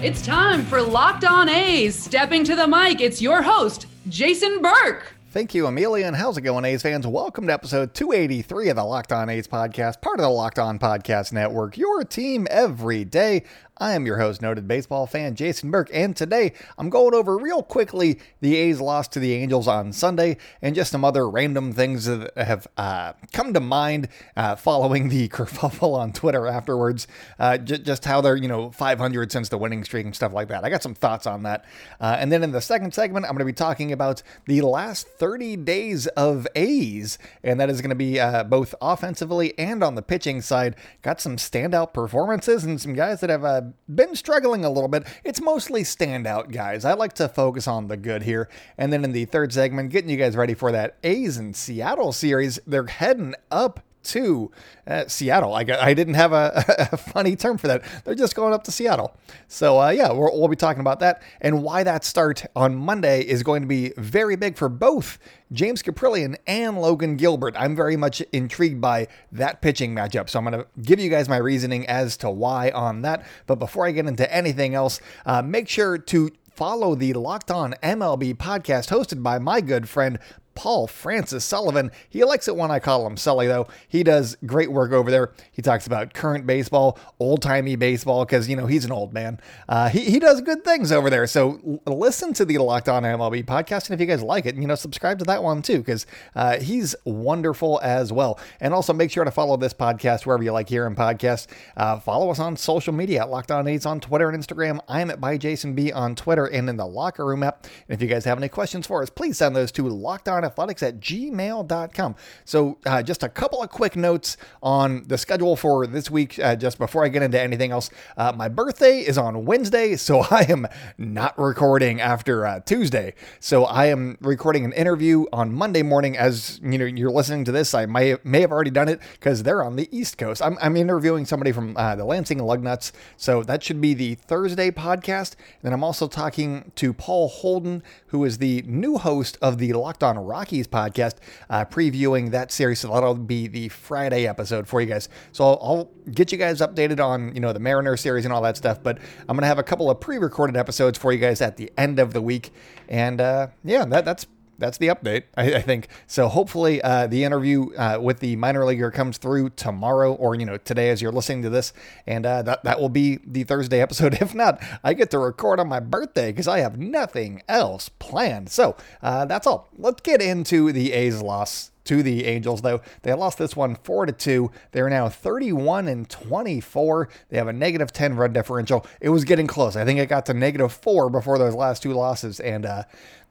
It's time for Locked On A's. Stepping to the mic, it's your host, Jason Burke. Thank you, Amelia, and how's it going, A's fans? Welcome to episode 283 of the Locked On A's podcast, part of the Locked On Podcast Network, your team every day. I am your host, noted baseball fan Jason Burke, and today I'm going over real quickly the A's lost to the Angels on Sunday and just some other random things that have uh, come to mind uh, following the kerfuffle on Twitter afterwards. Uh, j- just how they're, you know, 500 since the winning streak and stuff like that. I got some thoughts on that. Uh, and then in the second segment, I'm going to be talking about the last 30 days of A's, and that is going to be uh, both offensively and on the pitching side. Got some standout performances and some guys that have been struggling a little bit. It's mostly standout guys. I like to focus on the good here. And then in the third segment, getting you guys ready for that A's and Seattle series. They're heading up to uh, Seattle. I, I didn't have a, a, funny term for that. They're just going up to Seattle. So, uh, yeah, we will be talking about that and why that start on Monday is going to be very big for both James Kaprielian and Logan Gilbert. I'm very much intrigued by that pitching matchup. So, I'm going to give you guys my reasoning as to why on that. But before I get into anything else, uh, make sure to follow the Locked On MLB podcast hosted by my good friend Paul Francis Sullivan. He likes it when I call him Sully, though. He does great work over there. He talks about current baseball, old timey baseball, because, you know, he's an old man. Uh, he, he does good things over there. So listen to the Locked On MLB podcast. And if you guys like it, you know, subscribe to that one too, because uh, he's wonderful as well. And also make sure to follow this podcast wherever you like hearing podcasts. Uh, follow us on social media at Locked On A's on Twitter and Instagram. I'm at by Jason B on Twitter and in the Locker Room app. And if you guys have any questions for us, please send those to Locked On athletics at gmail.com. So, uh, just a couple of quick notes on the schedule for this week, uh, just before I get into anything else. Uh, my birthday is on Wednesday, so I am not recording after uh, Tuesday. So, I am recording an interview on Monday morning. As you know, you're listening to this, I may, may have already done it because they're on the East Coast. I'm, I'm interviewing somebody from uh, the Lansing Lugnuts, so that should be the Thursday podcast. And then I'm also talking to Paul Holden, who is the new host of the Locked On Rockies podcast, uh, previewing that series. So that'll be the Friday episode for you guys. So I'll, I'll, get you guys updated on you know the Mariner series and all that stuff. But I'm gonna have a couple of pre-recorded episodes for you guys at the end of the week. And uh, yeah, that, that's that's the update, I, I think. So hopefully uh, the interview uh, with the minor leaguer comes through tomorrow or, you know, today as you're listening to this. And uh, that, that will be the Thursday episode. If not, I get to record on my birthday because I have nothing else planned. So uh, that's all. Let's get into the A's loss to the Angels, though. They lost this one 4 to 2. They're now 31 and 24. They have a negative 10 run differential. It was getting close. I think it got to negative 4 before those last two losses. And uh,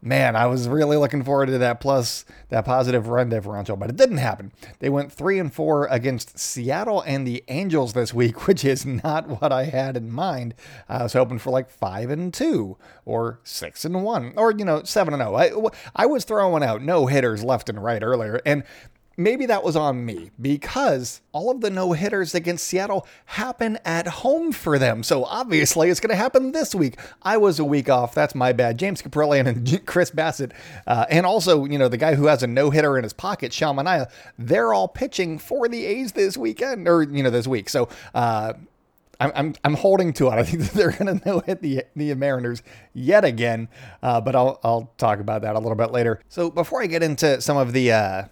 man, I was really looking forward to that plus, that positive run differential, but it didn't happen. They went 3 and 4 against Seattle and the Angels this week, which is not what I had in mind. I was hoping for like 5 and 2 or 6 and 1 or, you know, 7 and 0. I, I was throwing out no hitters left and right earlier. And maybe that was on me because all of the no hitters against Seattle happen at home for them. So obviously it's going to happen this week. I was a week off. That's my bad. James Kaprielian and Chris Bassitt, uh, and also, you know, the guy who has a no hitter in his pocket, Sean Manaea, they're all pitching for the A's this weekend or, you know, this week. So, uh, I'm, I'm, I'm holding to it. I think that they're going to no hit the the Mariners yet again, uh, but I'll I'll talk about that a little bit later. So before I get into some of the uh,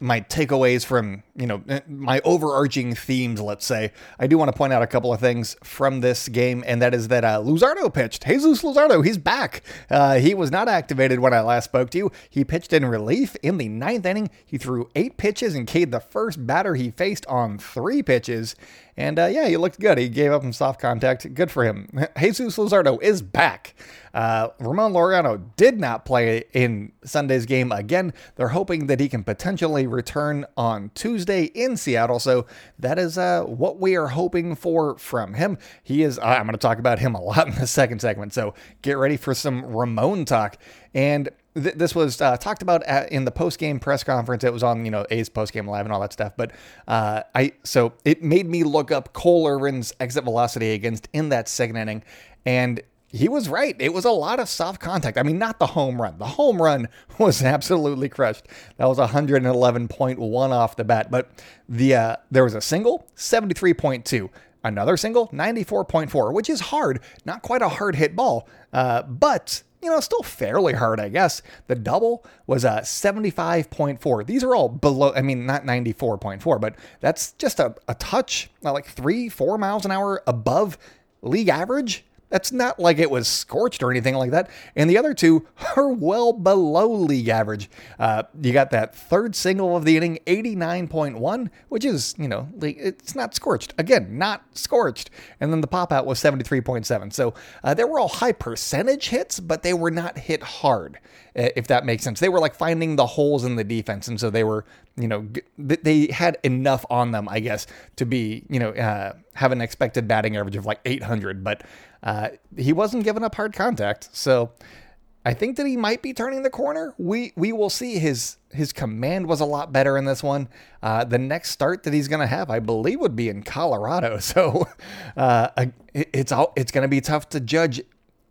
my takeaways from you know eh, my overarching themes let's say. I do want to point out a couple of things from this game and that is that uh, luzardo pitched. Jesus luzardo he's back. Uh, he was not activated when i last spoke to you. He pitched in relief in the ninth inning. He threw eight pitches and k'd the first batter he faced on three pitches And uh, yeah, he looked good. He gave up some soft contact. Good for him. Jesus Luzardo is back. Uh, Ramon Laureano did not play in Sunday's game again. They're hoping that he can potentially return on Tuesday in Seattle. So that is uh, what we are hoping for from him. He is, I'm going to talk about him a lot in the second segment. So get ready for some Ramon talk. And th- this was uh, talked about at, in the post game press conference. It was on, you know, A's post game live and all that stuff. But uh, I, so it made me look up Cole Irvin's exit velocity against in that second inning. And he was right. It was a lot of soft contact. I mean, not the home run. The home run was absolutely crushed. That was 111.1 off the bat. But the uh, there was a single, 73.2. Another single, 94.4, which is hard. Not quite a hard hit ball, uh, but you know, still fairly hard, I guess. The double was uh, a 75.4. These are all below, I mean, not 94.4, but that's just a, a touch, uh, like three, four miles an hour above league average. That's not like it was scorched or anything like that. And the other two are well below league average. Uh, you got that third single of the inning, 89.1, which is, you know, it's not scorched. Again, not scorched. And then the pop out was 73.7. So uh, they were all high percentage hits, but they were not hit hard, if that makes sense. They were like finding the holes in the defense. And so they were, you know, they had enough on them, I guess, to be, you know, uh, have an expected batting average of like 800. But uh, he wasn't giving up hard contact, so I think that he might be turning the corner. We we will see. His his command was a lot better in this one. Uh, the next start that he's going to have, I believe, would be in Colorado. So uh, it's all, it's going to be tough to judge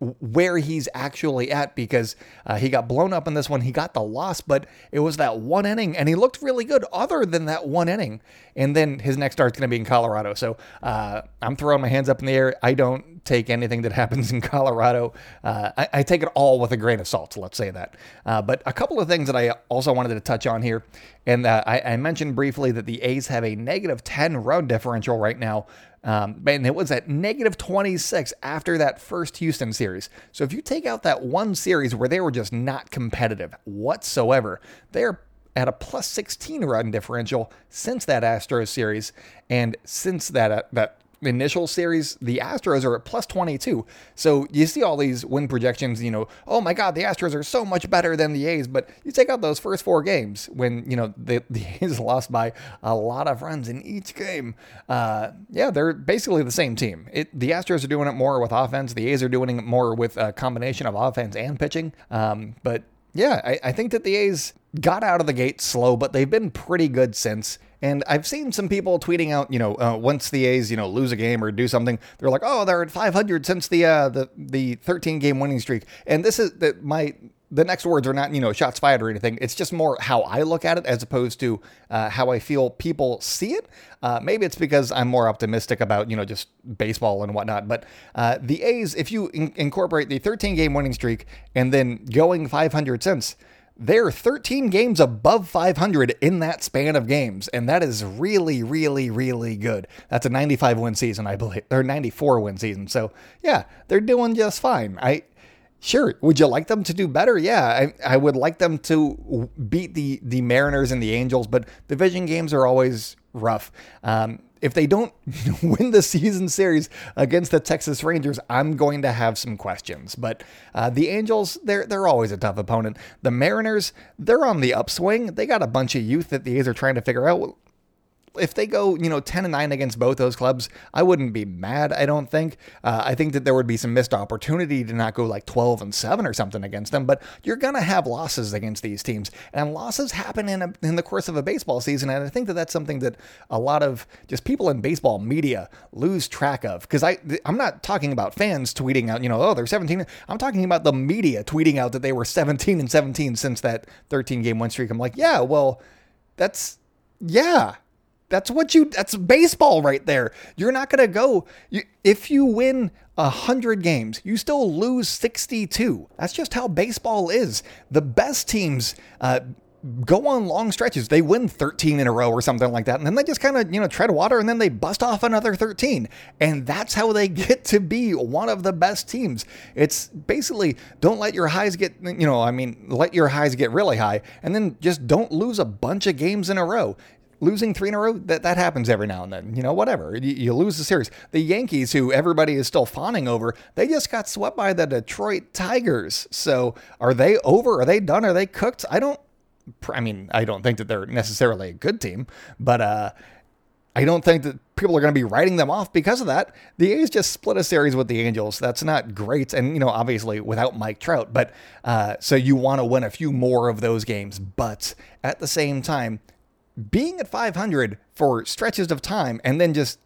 where he's actually at because uh, he got blown up in this one. He got the loss, but it was that one inning, and he looked really good other than that one inning. And then his next start's going to be in Colorado. So uh, I'm throwing my hands up in the air. I don't take anything that happens in Colorado. Uh, I, I, take it all with a grain of salt, let's say that. Uh, but a couple of things that I also wanted to touch on here. And uh, I, I mentioned briefly that the A's have a negative 10 run differential right now um, and it was at negative 26 after that first Houston series. So if you take out that one series where they were just not competitive whatsoever, they're at a plus 16 run differential since that Astros series and since that uh, that initial series, the Astros are at plus 22. So you see all these win projections, you know, oh my God, the Astros are so much better than the A's. But you take out those first four games when, you know, the, the A's lost by a lot of runs in each game. Uh, yeah, they're basically the same team. It, the Astros are doing it more with offense. The A's are doing it more with a combination of offense and pitching. Um, but yeah, I, I think that the A's got out of the gate slow, but they've been pretty good since. And I've seen some people tweeting out, you know, uh, once the A's, you know, lose a game or do something, they're like, oh, they're at 500 since the uh, the the 13 game winning streak. And this is that my the next words are not, you know, shots fired or anything. It's just more how I look at it as opposed to uh, how I feel people see it. Uh, maybe it's because I'm more optimistic about, you know, just baseball and whatnot. But uh, the A's, if you in- incorporate the 13 game winning streak and then going 500 since, they're 13 games above 500 in that span of games, and that is really, really, really good. That's a 95 win season, I believe, or 94 win season. So yeah, they're doing just fine. I sure would you like them to do better? Yeah, I, I would like them to beat the the Mariners and the Angels, but division games are always rough. Um, if they don't win the season series against the Texas Rangers, I'm going to have some questions. But uh, the Angels, they're they're always a tough opponent. The Mariners, they're on the upswing. They got a bunch of youth that the A's are trying to figure out if they go, you know, 10 and 9 against both those clubs, I wouldn't be mad, I don't think. Uh, I think that there would be some missed opportunity to not go like 12 and 7 or something against them, but you're going to have losses against these teams. And losses happen in, a, in the course of a baseball season. And I think that that's something that a lot of just people in baseball media lose track of. Because I'm not talking about fans tweeting out, you know, oh, they're 17. I'm talking about the media tweeting out that they were 17 and 17 since that 13 game win streak. I'm like, yeah, well, that's, yeah that's what you. That's baseball right there. You're not gonna go. You, if you win hundred games, you still lose 62. That's just how baseball is. The best teams. Uh, go on long stretches. They win 13 in a row or something like that. And then they just kind of, you know, tread water and then they bust off another 13. And that's how they get to be one of the best teams. It's basically don't let your highs get, you know, I mean, let your highs get really high and then just don't lose a bunch of games in a row losing three in a row, that, that happens every now and then. You know, whatever. You, you lose the series. The Yankees, who everybody is still fawning over, they just got swept by the Detroit Tigers. So are they over? Are they done? Are they cooked? I don't. I mean, I don't think that they're necessarily a good team, but uh, I don't think that people are going to be writing them off because of that. The A's just split a series with the Angels. That's not great. And, you know, obviously without Mike Trout. But uh, so you want to win a few more of those games. But at the same time, being at 500 for stretches of time and then just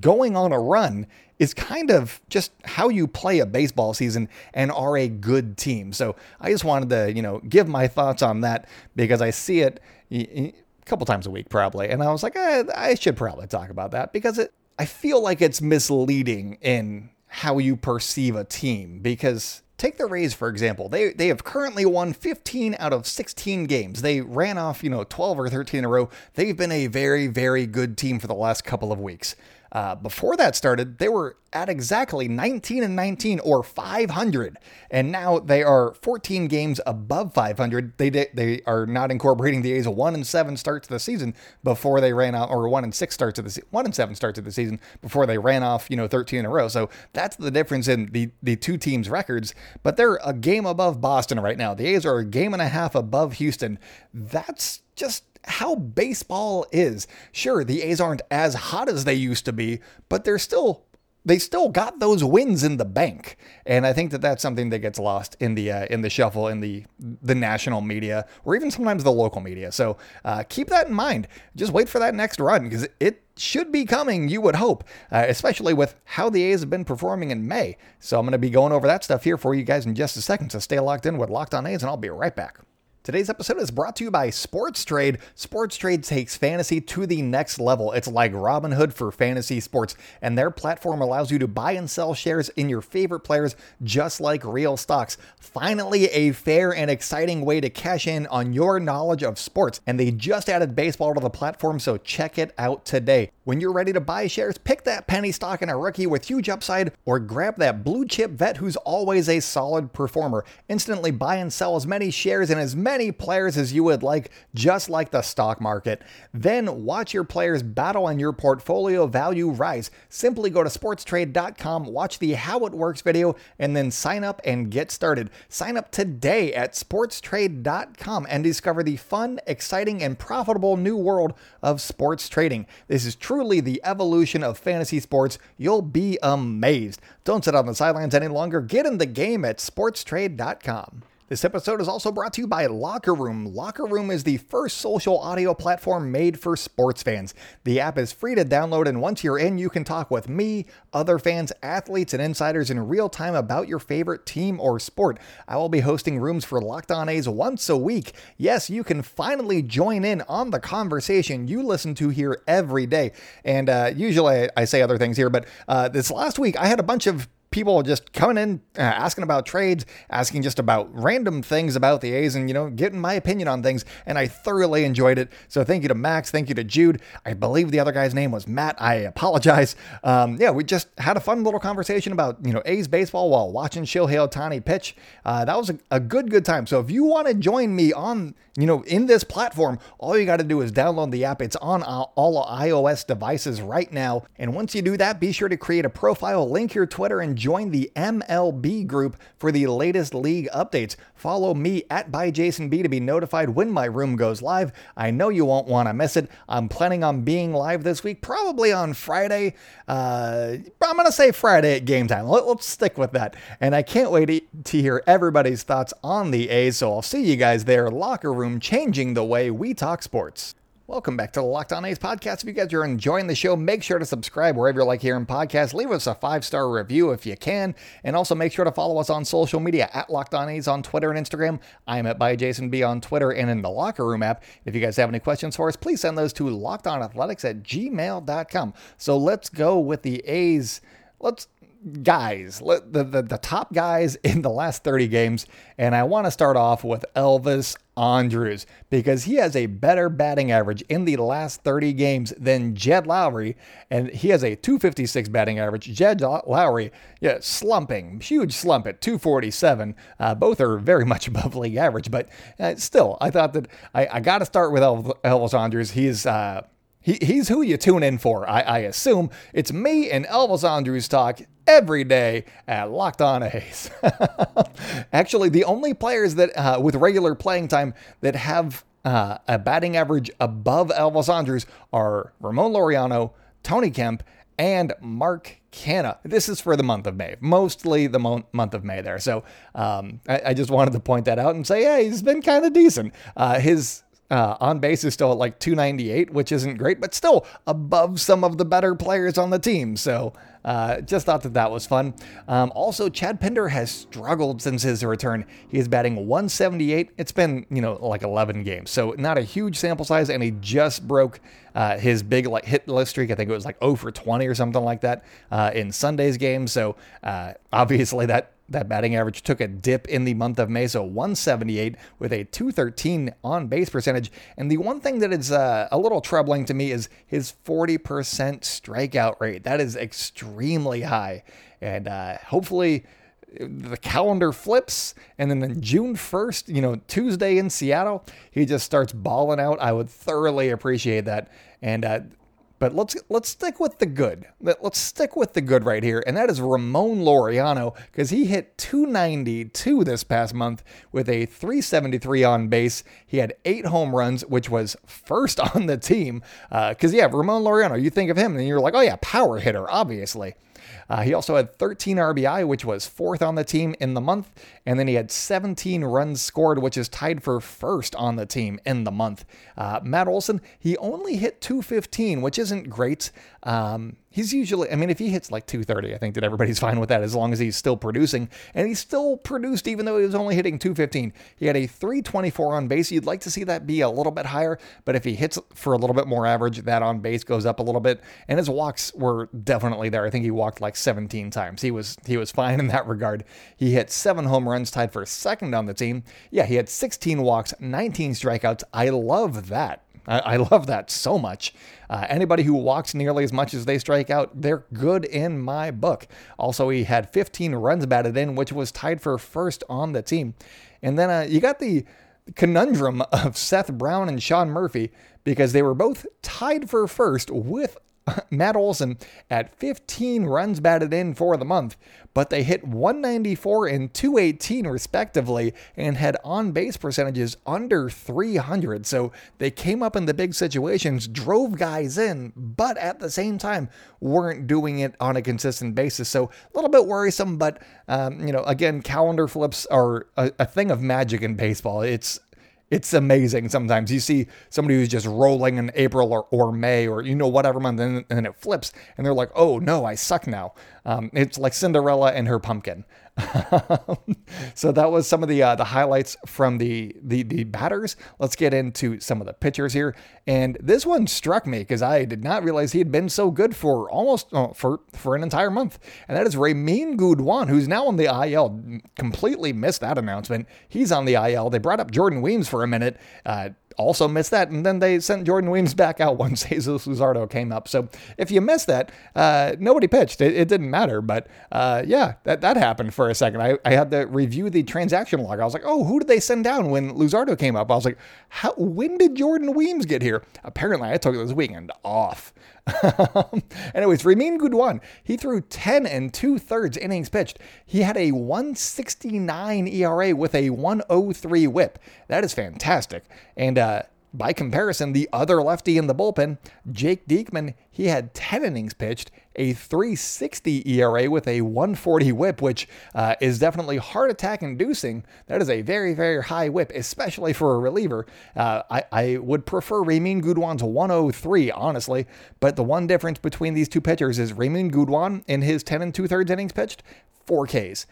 going on a run is kind of just how you play a baseball season and are a good team. So I just wanted to, you know, give my thoughts on that because I see it a couple times a week probably. And I was like, eh, I should probably talk about that because it, I feel like it's misleading in how you perceive a team because Take the Rays for example. They they have currently won 15 out of 16 games. They ran off, you know, 12 or 13 in a row. They've been a very very good team for the last couple of weeks. Uh, before that started, they were at exactly 19 and 19 or 500, and now they are 14 games above 500. They they are not incorporating the A's one and seven starts to the season before they ran out, or one and six starts of the one and seven starts to the season before they ran off, you know, 13 in a row. So that's the difference in the the two teams' records. But they're a game above Boston right now. The A's are a game and a half above Houston. That's just how baseball is. Sure, the A's aren't as hot as they used to be, but they're still they still got those wins in the bank, and I think that that's something that gets lost in the uh, in the shuffle in the the national media or even sometimes the local media. So uh, keep that in mind. Just wait for that next run because it should be coming. You would hope, uh, especially with how the A's have been performing in May. So I'm going to be going over that stuff here for you guys in just a second. So stay locked in with Locked On A's, and I'll be right back. Today's episode is brought to you by Sports Trade. Sports Trade takes fantasy to the next level. It's like Robinhood for fantasy sports, and their platform allows you to buy and sell shares in your favorite players just like real stocks. Finally, a fair and exciting way to cash in on your knowledge of sports. And they just added baseball to the platform, so check it out today. When you're ready to buy shares, pick that penny stock in a rookie with huge upside, or grab that blue chip vet who's always a solid performer. Instantly buy and sell as many shares in as many many players as you would like, just like the stock market. Then watch your players battle and your portfolio value rise. Simply go to sportstrade.com, watch the How It Works video, and then sign up and get started. Sign up today at sportstrade.com and discover the fun, exciting, and profitable new world of sports trading. This is truly the evolution of fantasy sports. You'll be amazed. Don't sit on the sidelines any longer. Get in the game at sportstrade.com. This episode is also brought to you by Locker Room. Locker Room is the first social audio platform made for sports fans. The app is free to download, and once you're in, you can talk with me, other fans, athletes, and insiders in real time about your favorite team or sport. I will be hosting rooms for Locked On A's once a week. Yes, you can finally join in on the conversation you listen to here every day. And uh, usually I say other things here, but uh, this last week I had a bunch of people just coming in, uh, asking about trades, asking just about random things about the A's and, you know, getting my opinion on things. And I thoroughly enjoyed it. So thank you to Max. Thank you to Jude. I believe the other guy's name was Matt. I apologize. Um, yeah, we just had a fun little conversation about, you know, A's baseball while watching Shohei Ohtani pitch. Uh, that was a, a good, good time. So if you want to join me on, you know, in this platform, all you got to do is download the app. It's on all iOS devices right now. And once you do that, be sure to create a profile, link your Twitter, and join the MLB group for the latest league updates. Follow me at by Jason B to be notified when my room goes live. I know you won't want to miss it. I'm planning on being live this week, probably on Friday. Uh, I'm going to say Friday at game time. Let, us stick with that. And I can't wait to hear everybody's thoughts on the A's, so I'll see you guys there. Locker room changing the way we talk sports. Welcome back to the Locked On A's podcast. If you guys are enjoying the show, make sure to subscribe wherever you like hearing podcasts. Leave us a five star review if you can. And also make sure to follow us on social media at Locked On A's on Twitter and Instagram. I am at by Jason B on Twitter and in the Locker Room app. If you guys have any questions for us, please send those to lockedonathletics at gmail.com. So let's go with the A's. Let's guys, the, the, the top guys in the last 30 games. And I want to start off with Elvis Andrus because he has a better batting average in the last 30 games than Jed Lowrie. And he has a 256 batting average. Jed Lowrie, yeah, slumping, huge slump at 247. Uh, both are very much above league average. But uh, still, I thought that I, I got to start with Elvis Andrus. He's. Uh, he, he's who you tune in for, I, I assume. It's me and Elvis Andrus talk every day at Locked On A's. Actually, the only players that uh, with regular playing time that have uh, a batting average above Elvis Andrus are Ramon Laureano, Tony Kemp, and Mark Canha. This is for the month of May, mostly the mo- month of May there. So um, I, I, just wanted to point that out and say, yeah, he's been kind of decent. Uh, his uh, on base is still at like 298, which isn't great, but still above some of the better players on the team. So uh, just thought that that was fun. Um, also, Chad Pinder has struggled since his return. He is batting 178. It's been, you know, like 11 games. So not a huge sample size, and he just broke uh, his big like hit list streak. I think it was like 0 for 20 or something like that uh, in Sunday's game. So uh, obviously that that batting average took a dip in the month of May, so 178 with a 213 on base percentage. And the one thing that is uh, a little troubling to me is his 40% strikeout rate. That is extremely high. And uh, hopefully the calendar flips and then on June 1st, you know, Tuesday in Seattle, he just starts balling out. I would thoroughly appreciate that. And uh, but let's let's stick with the good. Let's stick with the good right here, and that is Ramon Laureano because he hit 292 this past month with a 373 on base. He had eight home runs, which was first on the team. Because uh, yeah, Ramon Laureano, you think of him and you're like, oh yeah, power hitter, obviously. Uh, he also had 13 RBI, which was fourth on the team in the month. And then he had 17 runs scored, which is tied for first on the team in the month. Uh, Matt Olson, he only hit 215, which isn't great. Um, he's usually, I mean, if he hits like 230, I think that everybody's fine with that as long as he's still producing. And he still produced even though he was only hitting 215. He had a 324 on base. You'd like to see that be a little bit higher, but if he hits for a little bit more average, that on base goes up a little bit. And his walks were definitely there. I think he walked like 17 times. He was he was fine in that regard. He hit seven home runs, tied for second on the team. Yeah, he had 16 walks, 19 strikeouts. I love that. I, I love that so much. Uh, anybody who walks nearly as much as they strike out, they're good in my book. Also, he had 15 runs batted in, which was tied for first on the team. And then uh, you got the conundrum of Seth Brown and Sean Murphy because they were both tied for first with Matt Olson at 15 runs batted in for the month, but they hit 194 and 218 respectively and had on base percentages under 300. So they came up in the big situations, drove guys in, but at the same time weren't doing it on a consistent basis. So a little bit worrisome, but um, you know, again, calendar flips are a, a thing of magic in baseball. It's it's amazing sometimes. You see somebody who's just rolling in April or, or May or, you know, whatever month, and, then it flips, and they're like, oh no, I suck now. Um, it's like Cinderella and her pumpkin. so that was some of the uh, the highlights from the, the the batters. Let's get into some of the pitchers here. And this one struck me because I did not realize he had been so good for almost oh, for for an entire month. And that is Reymin Guduan, who's now on the IL. Completely missed that announcement. He's on the IL. They brought up Jordan Weems for a minute. Uh, also missed that. And then they sent Jordan Weems back out once Jesus Luzardo came up. So if you missed that, uh, nobody pitched. It, it, didn't matter. But uh, yeah, that, that happened for a second. I, I had to review the transaction log. I was like, oh, who did they send down when Luzardo came up? I was like, how, when did Jordan Weems get here? Apparently, I took this weekend off. Anyways, Reymin Guduan, he threw 10 and two thirds innings pitched. He had a 169 ERA with a 103 whip. That is fantastic. And uh, by comparison, the other lefty in the bullpen, Jake Diekman, he had 10 innings pitched, a 360 ERA with a 140 whip, which uh, is definitely heart attack inducing. That is a very, very high whip, especially for a reliever. Uh, I, I, would prefer Reymin Guduan to 103, honestly, but the one difference between these two pitchers is Reymin Guduan in his 10 and two thirds innings pitched, 4 Ks.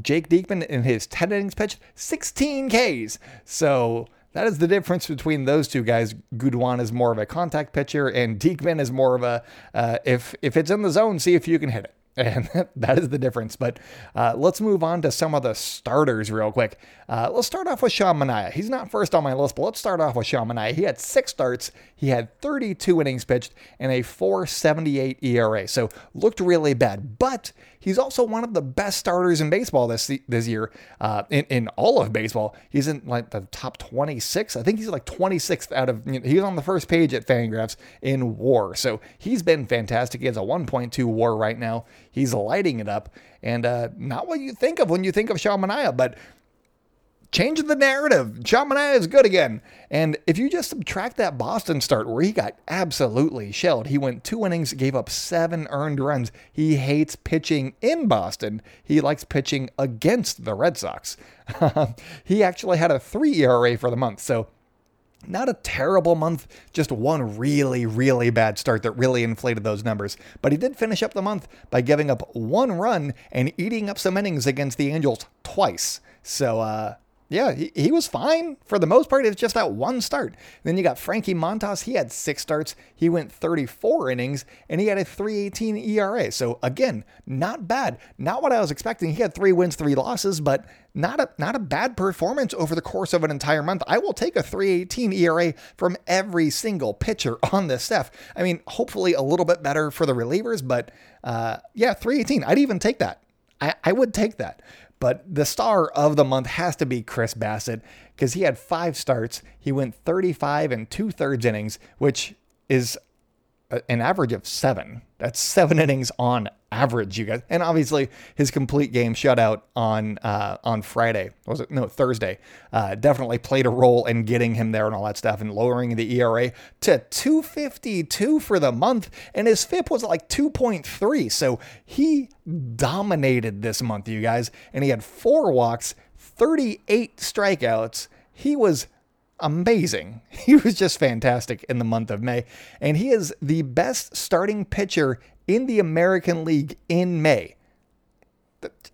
Jake Diekman in his 10 innings pitched, 16 Ks. So that is the difference between those two guys. Guduan is more of a contact pitcher, and Diekman is more of a uh, if if it's in the zone, see if you can hit it. And that is the difference. But uh, let's move on to some of the starters real quick. Uh, let's start off with Sean Manaea. He's not first on my list, but let's start off with Sean Manaea. He had six starts. He had 32 innings pitched and a 478 ERA. So looked really bad. But he's also one of the best starters in baseball this this year. Uh, in in all of baseball, he's in like the top 26. I think he's like 26th out of. You know, he's on the first page at Fangraphs in WAR, so he's been fantastic. He has a 1.2 WAR right now. He's lighting it up, and uh, not what you think of when you think of Sean Manaea, but changing the narrative. Manaea is good again. And if you just subtract that Boston start where he got absolutely shelled, he went two innings, gave up seven earned runs. He hates pitching in Boston. He likes pitching against the Red Sox. he actually had a three ERA for the month. So not a terrible month, just one really, really bad start that really inflated those numbers. But he did finish up the month by giving up one run and eating up some innings against the Angels twice. So, uh, yeah, he, he was fine for the most part. It's just that one start. Then you got Frankie Montas. He had six starts. He went 34 innings and he had a 318 ERA. So again, not bad. Not what I was expecting. He had three wins, three losses, but not a not a bad performance over the course of an entire month. I will take a 318 ERA from every single pitcher on this staff. I mean, hopefully a little bit better for the relievers, but uh, yeah, 318. I'd even take that. I, I would take that. But the star of the month has to be Chris Bassitt because he had five starts. He went 35 and two thirds innings, which is an average of seven. That's seven innings on average, you guys. And obviously, his complete game shutout on uh, on Friday was it? No, Thursday. Uh, definitely played a role in getting him there and all that stuff, and lowering the ERA to 2.52 for the month, and his FIP was like 2.3. So he dominated this month, you guys, and he had four walks, 38 strikeouts. He was amazing. He was just fantastic in the month of May. And he is the best starting pitcher in the American League in May.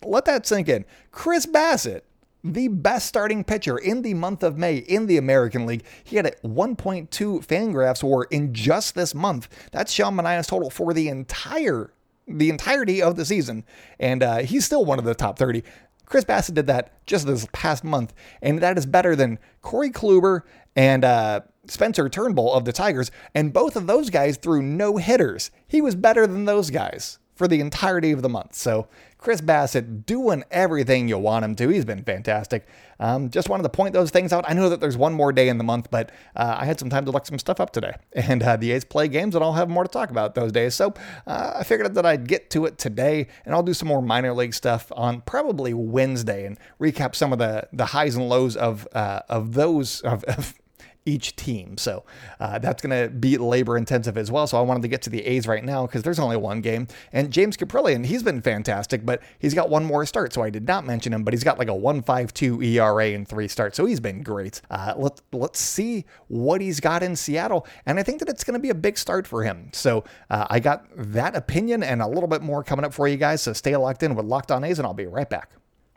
Let that sink in. Chris Bassitt, the best starting pitcher in the month of May in the American League. He had a 1.2 Fangraphs WAR in just this month. That's Sean Manaea's total for the entire the entirety of the season, and uh, he's still one of the top 30. Chris Bassitt did that just this past month, and that is better than Corey Kluber and uh, Spencer Turnbull of the Tigers, and both of those guys threw no hitters. He was better than those guys for the entirety of the month. So Chris Bassitt doing everything you want him to. He's been fantastic. Um, just wanted to point those things out. I know that there's one more day in the month, but uh, I had some time to look some stuff up today. And uh, the A's play games, and I'll have more to talk about those days. So uh, I figured that I'd get to it today, and I'll do some more minor league stuff on probably Wednesday and recap some of the the highs and lows of uh, of those of, of each team. So uh, that's going to be labor intensive as well. So I wanted to get to the A's right now because there's only one game. And James Kaprielian, he's been fantastic, but he's got one more start. So I did not mention him, but he's got like a 1.52 ERA in three starts. So he's been great. Uh, let, let's see what he's got in Seattle. And I think that it's going to be a big start for him. So uh, I got that opinion and a little bit more coming up for you guys. So stay locked in with Locked On A's, and I'll be right back.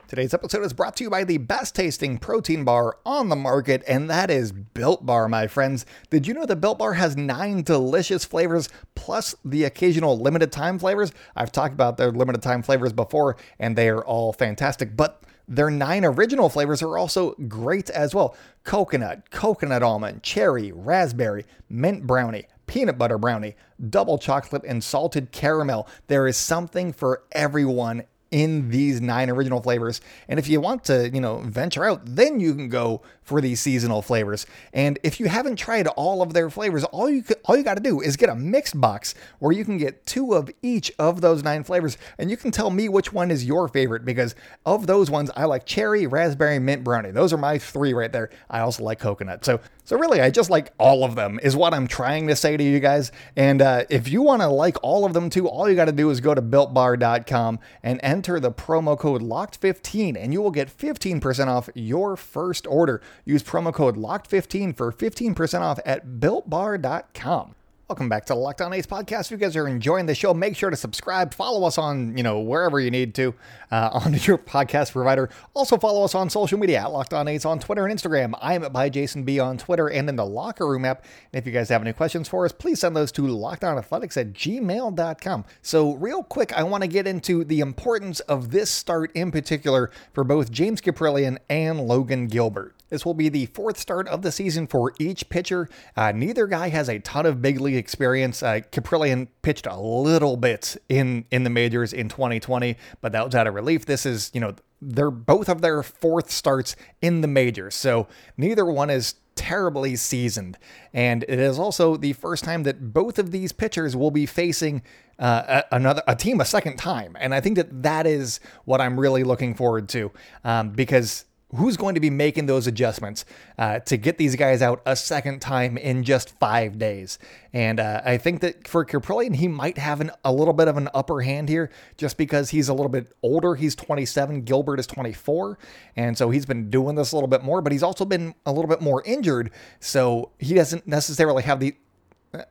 Today's episode is brought to you by the best tasting protein bar on the market, and that is Built Bar, my friends. Did you know that Built Bar has nine delicious flavors plus the occasional limited time flavors? I've talked about their limited time flavors before, and they are all fantastic, but their nine original flavors are also great as well coconut, coconut almond, cherry, raspberry, mint brownie, peanut butter brownie, double chocolate, and salted caramel. There is something for everyone in these nine original flavors. And if you want to, you know, venture out, then you can go for these seasonal flavors. And if you haven't tried all of their flavors, all you could, all you got to do is get a mixed box where you can get two of each of those nine flavors, and you can tell me which one is your favorite because of those ones, I like cherry, raspberry, mint brownie. Those are my three right there. I also like coconut. So so really, I just like all of them is what I'm trying to say to you guys. And uh, if you want to like all of them too, all you got to do is go to builtbar.com and enter the promo code LOCKED15 and you will get 15% off your first order. Use promo code LOCKED15 for 15% off at builtbar.com. Welcome back to the Locked On A's podcast. If you guys are enjoying the show, make sure to subscribe. Follow us on, you know, wherever you need to uh, on your podcast provider. Also follow us on social media at Locked On A's on Twitter and Instagram. I am at by Jason B on Twitter and in the Locker Room app. And if you guys have any questions for us, please send those to lockedonathletics at gmail.com. So real quick, I want to get into the importance of this start in particular for both James Kaprielian and Logan Gilbert. This will be the fourth start of the season for each pitcher. Uh, neither guy has a ton of big league experience. Uh, Kaprielian pitched a little bit in in the majors in 2020, but that was out of relief. This is, you know, they're both of their fourth starts in the majors, so neither one is terribly seasoned. And it is also the first time that both of these pitchers will be facing uh, a, another a team a second time. And I think that that is what I'm really looking forward to um, because who's going to be making those adjustments uh, to get these guys out a second time in just five days? And uh, I think that for Kaprielian, he might have an, a little bit of an upper hand here just because he's a little bit older. He's 27, Gilbert is 24. And so he's been doing this a little bit more, but he's also been a little bit more injured. So he doesn't necessarily have the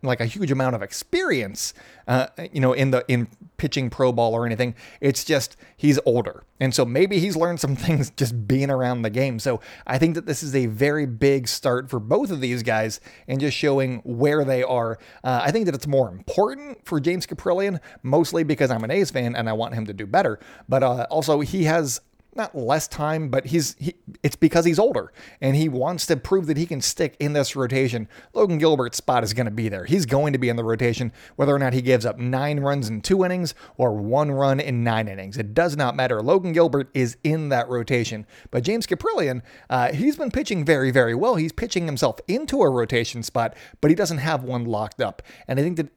like a huge amount of experience, uh, you know, in the in pitching pro ball or anything. It's just he's older, and so maybe he's learned some things just being around the game. So I think that this is a very big start for both of these guys, and just showing where they are. Uh, I think that it's more important for James Kaprielian, mostly because I'm an A's fan and I want him to do better, but uh, also he has not less time, but he's he, it's because he's older and he wants to prove that he can stick in this rotation. Logan Gilbert's spot is going to be there. He's going to be in the rotation whether or not he gives up 9 runs in 2 innings or 1 run in 9 innings. It does not matter. Logan Gilbert is in that rotation. But James Kaprielian, uh, he's been pitching very very well. He's pitching himself into a rotation spot, but he doesn't have one locked up. And I think that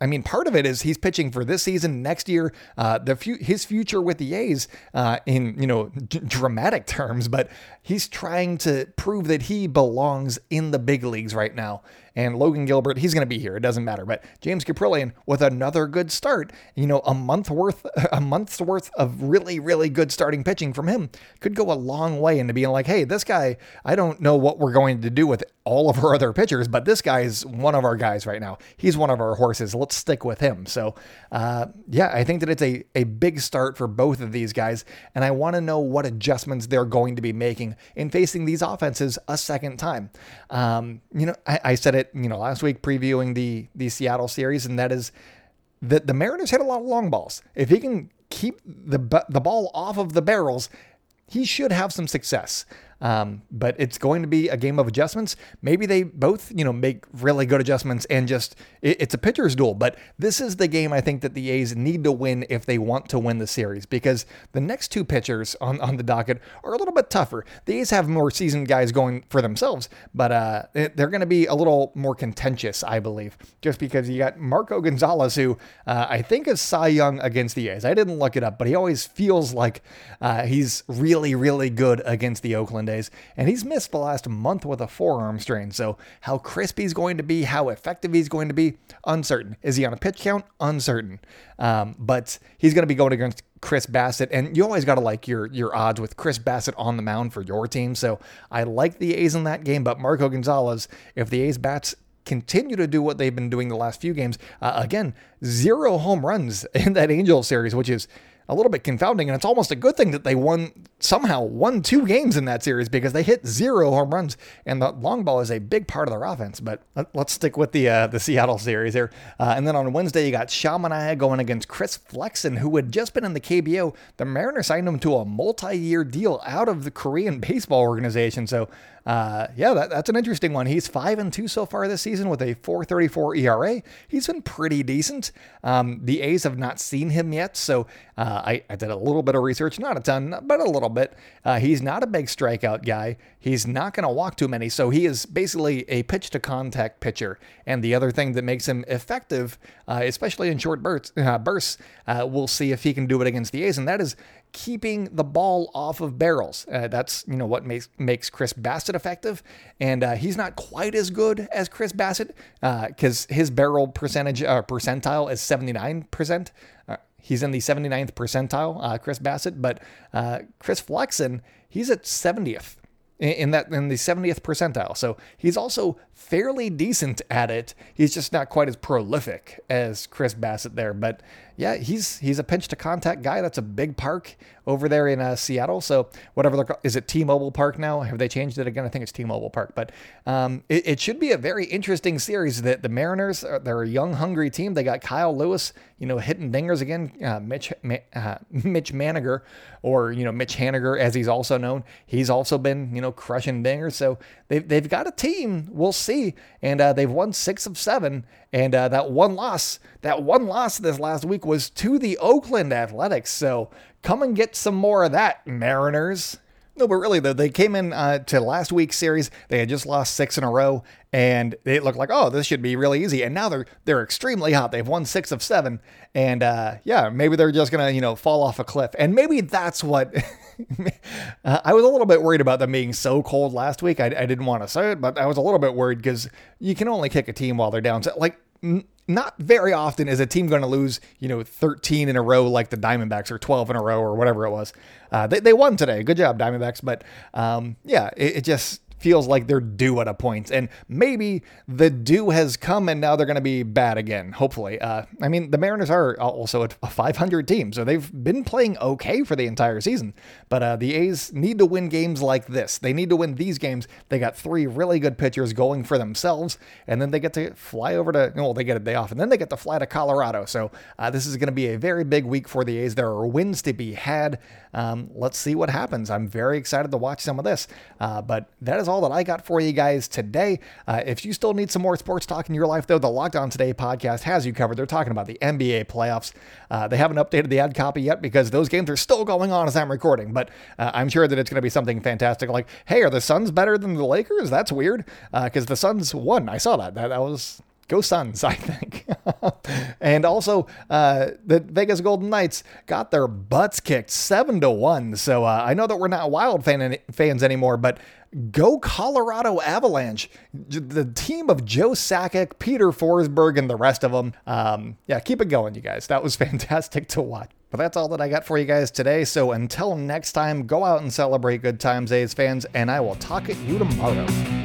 I mean, part of it is he's pitching for this season, next year, uh, the fu- his future with the A's uh, in you know d- dramatic terms, but he's trying to prove that he belongs in the big leagues right now. And Logan Gilbert, he's going to be here. It doesn't matter. But James Kaprielian with another good start, you know, a month worth, a month's worth of really, really good starting pitching from him could go a long way into being like, hey, this guy, I don't know what we're going to do with all of our other pitchers, but this guy is one of our guys right now. He's one of our horses. Let's stick with him. So, uh, yeah, I think that it's a, a big start for both of these guys. And I want to know what adjustments they're going to be making in facing these offenses a second time. Um, you know, I, I said it, you know, last week previewing the the Seattle series, and that is that the Mariners hit a lot of long balls. If he can keep the the ball off of the barrels, he should have some success. Um, but it's going to be a game of adjustments. Maybe they both, you know, make really good adjustments and just it, it's a pitcher's duel. But this is the game I think that the A's need to win if they want to win the series because the next two pitchers on, on the docket are a little bit tougher. The A's have more seasoned guys going for themselves, but uh, they're going to be a little more contentious, I believe, just because you got Marco Gonzalez, who uh, I think is Cy Young against the A's. I didn't look it up, but he always feels like uh, he's really, really good against the Oakland A's, and he's missed the last month with a forearm strain. So how crisp he's going to be, how effective he's going to be, uncertain. Is he on a pitch count? Uncertain. Um, but he's going to be going against Chris Bassitt, and you always got to like your your odds with Chris Bassitt on the mound for your team. So I like the A's in that game, but Marco Gonzalez, if the A's bats continue to do what they've been doing the last few games, uh, again, zero home runs in that Angels series, which is a little bit confounding. And it's almost a good thing that they won somehow won two games in that series because they hit zero home runs, and the long ball is a big part of their offense. But let, us stick with the uh, the Seattle series here. Uh, and then on Wednesday, you got Sean Manaea going against Chris Flexen, who had just been in the KBO. The Mariners signed him to a multi-year deal out of the Korean baseball organization. So uh, yeah, that, that's an interesting one. He's five and two so far this season with a 4.34 ERA. He's been pretty decent. Um, the A's have not seen him yet, so uh, I, I, did a little bit of research, not a ton, but a little bit. Uh, he's not a big strikeout guy. He's not going to walk too many, so he is basically a pitch to contact pitcher. And the other thing that makes him effective, uh, especially in short bursts, uh, bursts uh, we'll see if he can do it against the A's, and that is keeping the ball off of barrels. Uh, that's you know what makes makes Chris Bassitt effective, and uh, he's not quite as good as Chris Bassitt because uh, his barrel percentage uh, percentile is seventy nine percent. Uh, he's in the 79th percentile, Chris Bassitt, but Chris Flexen, he's at 70th in that in the 70th percentile. So he's also fairly decent at it. He's just not quite as prolific as Chris Bassitt there. But yeah, he's he's a pinch to contact guy. That's a big park over there in uh, Seattle. So whatever they're is it T-Mobile Park now? Have they changed it again? I think it's T-Mobile Park. But um, it, it, should be a very interesting series. That the Mariners uh, they're a young, hungry team. They got Kyle Lewis, you know, hitting dingers again. Uh, Mitch uh, Mitch Maniger, or you know Mitch Haniger as he's also known. He's also been you know crushing dingers. So they've they've got a team. We'll see. And uh, they've won six of seven. And uh, that one loss, that one loss this last week was to the Oakland Athletics. So come and get some more of that, Mariners. No, but really though, they came in uh, to last week's series. They had just lost six in a row, and it looked like, oh, this should be really easy. And now they're they're extremely hot. They've won six of seven, and uh, yeah, maybe they're just gonna you know fall off a cliff. And maybe that's what uh, I was a little bit worried about them being so cold last week. I, I didn't want to say it, but I was a little bit worried because you can only kick a team while they're down. So, like not very often is a team going to lose, you know, 13 in a row like the Diamondbacks or 12 in a row or whatever it was. Uh, they, they won today. Good job, Diamondbacks. But um, yeah, it, it just feels like they're due at a point, and maybe the due has come, and now they're going to be bad again. Hopefully, uh, I mean the Mariners are also a 500 team, so they've been playing okay for the entire season. But uh, the A's need to win games like this. They need to win these games. They got three really good pitchers going for themselves, and then they get to fly over to well, they get a day off, and then they get to fly to Colorado. So uh, this is going to be a very big week for the A's. There are wins to be had. Um, let's see what happens. I'm very excited to watch some of this. Uh, but that is all that I got for you guys today. Uh, if you still need some more sports talk in your life, though, the Lockdown Today podcast has you covered. They're talking about the NBA playoffs. Uh, they haven't updated the ad copy yet because those games are still going on as I'm recording. But uh, I'm sure that it's going to be something fantastic. Like, hey, are the Suns better than the Lakers? That's weird because uh, the Suns won. I saw that. That, that was Go Suns, I think. and also, uh, the Vegas Golden Knights got their butts kicked seven to one. So uh, I know that we're not Wild fan, fans anymore, but go Colorado Avalanche, the team of Joe Sakic, Peter Forsberg, and the rest of them. Um, yeah, keep it going, you guys. That was fantastic to watch. But that's all that I got for you guys today. So until next time, go out and celebrate good times, A's fans, and I will talk at you tomorrow.